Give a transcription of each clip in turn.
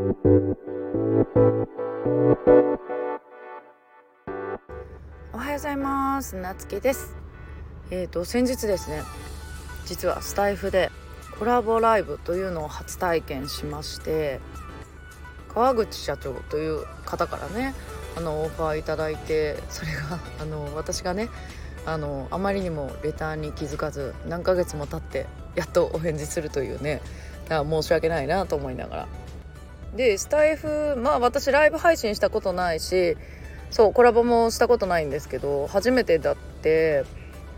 おはようございます。なつけです。えっ、ー、と先日ですね実はスタイフでコラボライブというのを初体験しまして川口社長という方からねあのオファーいただいてそれがあの私がねあのあまりにもレターに気づかず何ヶ月も経ってやっとお返事するというねだから申し訳ないなと思いながらでスタイフまあ私ライブ配信したことないしそうコラボもしたことないんですけど初めてだって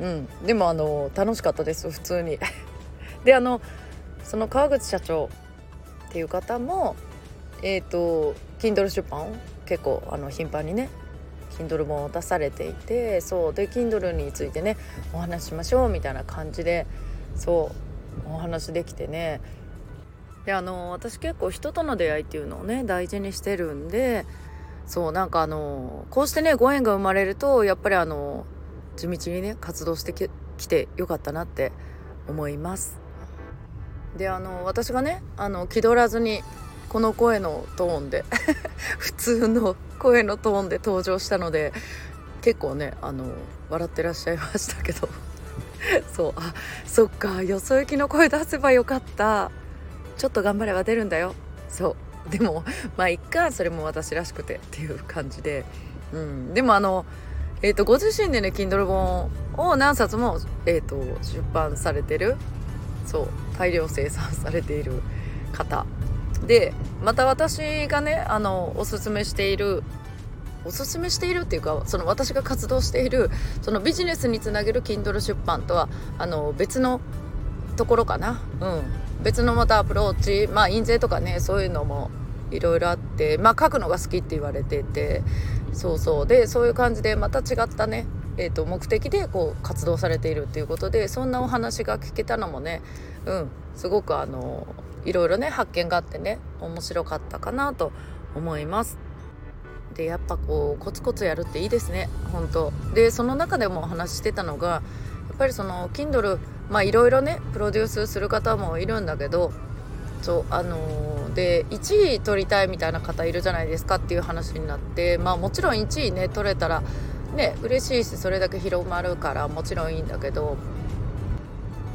うん。でもあの楽しかったです普通に。であのその川口社長っていう方もえっ、ー、と Kindle 出版を結構あの頻繁にね Kindle 本を出されていてそう。で Kindle についてねお話ししましょうみたいな感じでそうお話できてね。であの私結構人との出会いっていうのをね大事にしてるんでそうなんかあのこうしてねご縁が生まれるとやっぱりあの地道にね活動してきてよかったなって思います。であの私がねあの気取らずにこの声のトーンで 普通の声のトーンで登場したので結構ねあの笑ってらっしゃいましたけど そうあそっかよそ行きの声出せばよかったちょっと頑張れば出るんだよ。そう。でも まあいっかそれも私らしくてっていう感じで、うん、でもあのえーと、ご自身でね Kindle 本を何冊も、えーと、出版されてるそう大量生産されている方。でまた私がねあのおすすめしているおすすめしているっていうかその私が活動しているそのビジネスにつなげる Kindle 出版とはあの別のところかな、うん、別のまたアプローチまあ印税とかねそういうのもいろいろあってまあ書くのが好きって言われててそうそうでそういう感じでまた違ったねえーと、目的でこう活動されているっていうことでそんなお話が聞けたのもねうんすごくあのいろいろね発見があってね面白かったかなと思います。でやっぱこうコツコツやるっていいですね本当でその中でもお話してたのがやっぱりその Kindle まあいろいろねプロデュースする方もいるんだけどそうあのー、で1位取りたいみたいな方いるじゃないですかっていう話になってまあもちろん1位ね取れたらね嬉しいしそれだけ広まるからもちろんいいんだけど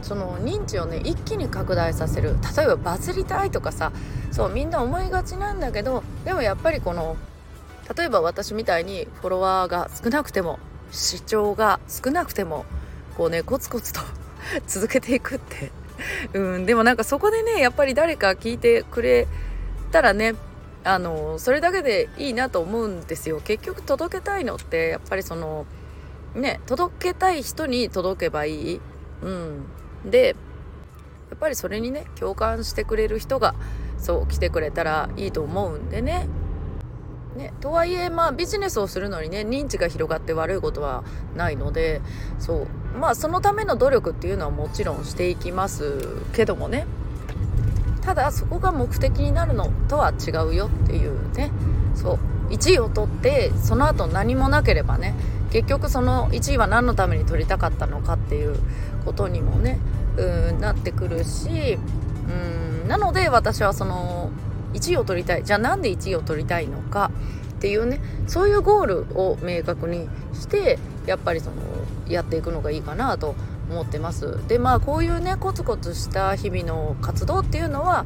その認知をね一気に拡大させる。例えばバズりたいとかさそうみんな思いがちなんだけどでもやっぱりこの例えば私みたいにフォロワーが少なくても視聴が少なくてもこうねコツコツと 続けていくって。うん。でもなんかそこでねやっぱり誰か聞いてくれたらねあのそれだけでいいなと思うんですよ。結局届けたいのってやっぱりそのね届けたい人に届けばいい、うん、でやっぱりそれにね共感してくれる人がそう来てくれたらいいと思うんでね。ね、とはいえまあビジネスをするのにね認知が広がって悪いことはないのでそう。まあそのための努力っていうのはもちろんしていきますけどもね。ただそこが目的になるのとは違うよっていうね。そう。1位を取ってその後何もなければね結局その1位は何のために取りたかったのかっていうことにもねうんなってくるしうんなので私はその1位を取りたい。じゃあなんで1位を取りたいのかっていうね。そういうゴールを明確にしてやっぱりそのやっていくのがいいかなと思ってます。でまあこういうねコツコツした日々の活動っていうのは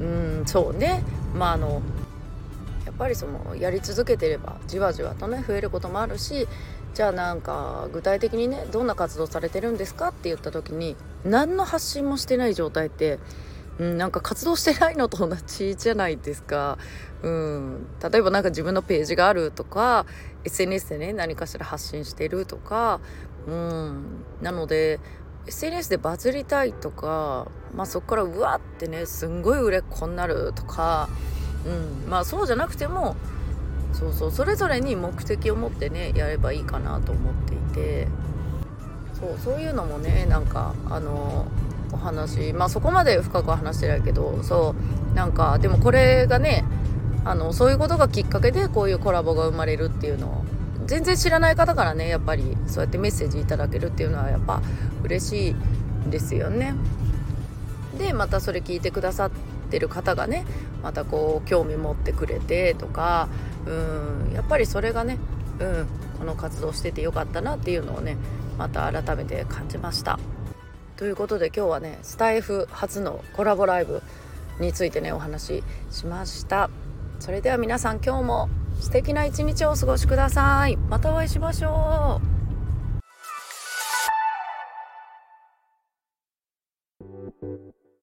うんそうね。まああのやっぱりそのやり続けてればじわじわとね増えることもあるしじゃあなんか具体的にねどんな活動されてるんですかって言った時に何の発信もしてない状態ってうん、なんか活動してないのと同じじゃないですか。うん、例えば何か自分のページがあるとか SNS でね何かしら発信してるとか、うん、なので SNS でバズりたいとか、まあ、そこからうわってねすんごい売れっ子になるとか、うん、まあそうじゃなくてもそうそうそれぞれに目的を持ってねやればいいかなと思っていて。そうそういうのもねなんかあのお話まあそこまで深く話してないけどそうなんかでもこれがねあのそういうことがきっかけでこういうコラボが生まれるっていうのを全然知らない方からねやっぱりそうやってメッセージいただけるっていうのはやっぱ嬉しいですよね。でまたそれ聞いてくださってる方がねまたこう興味持ってくれてとかうんやっぱりそれがね、うん、この活動しててよかったなっていうのをねまた改めて感じました。ということで今日はねスタイフ初のコラボライブについてねお話ししました。それでは皆さん今日も素敵な一日をお過ごしください。またお会いしましょう。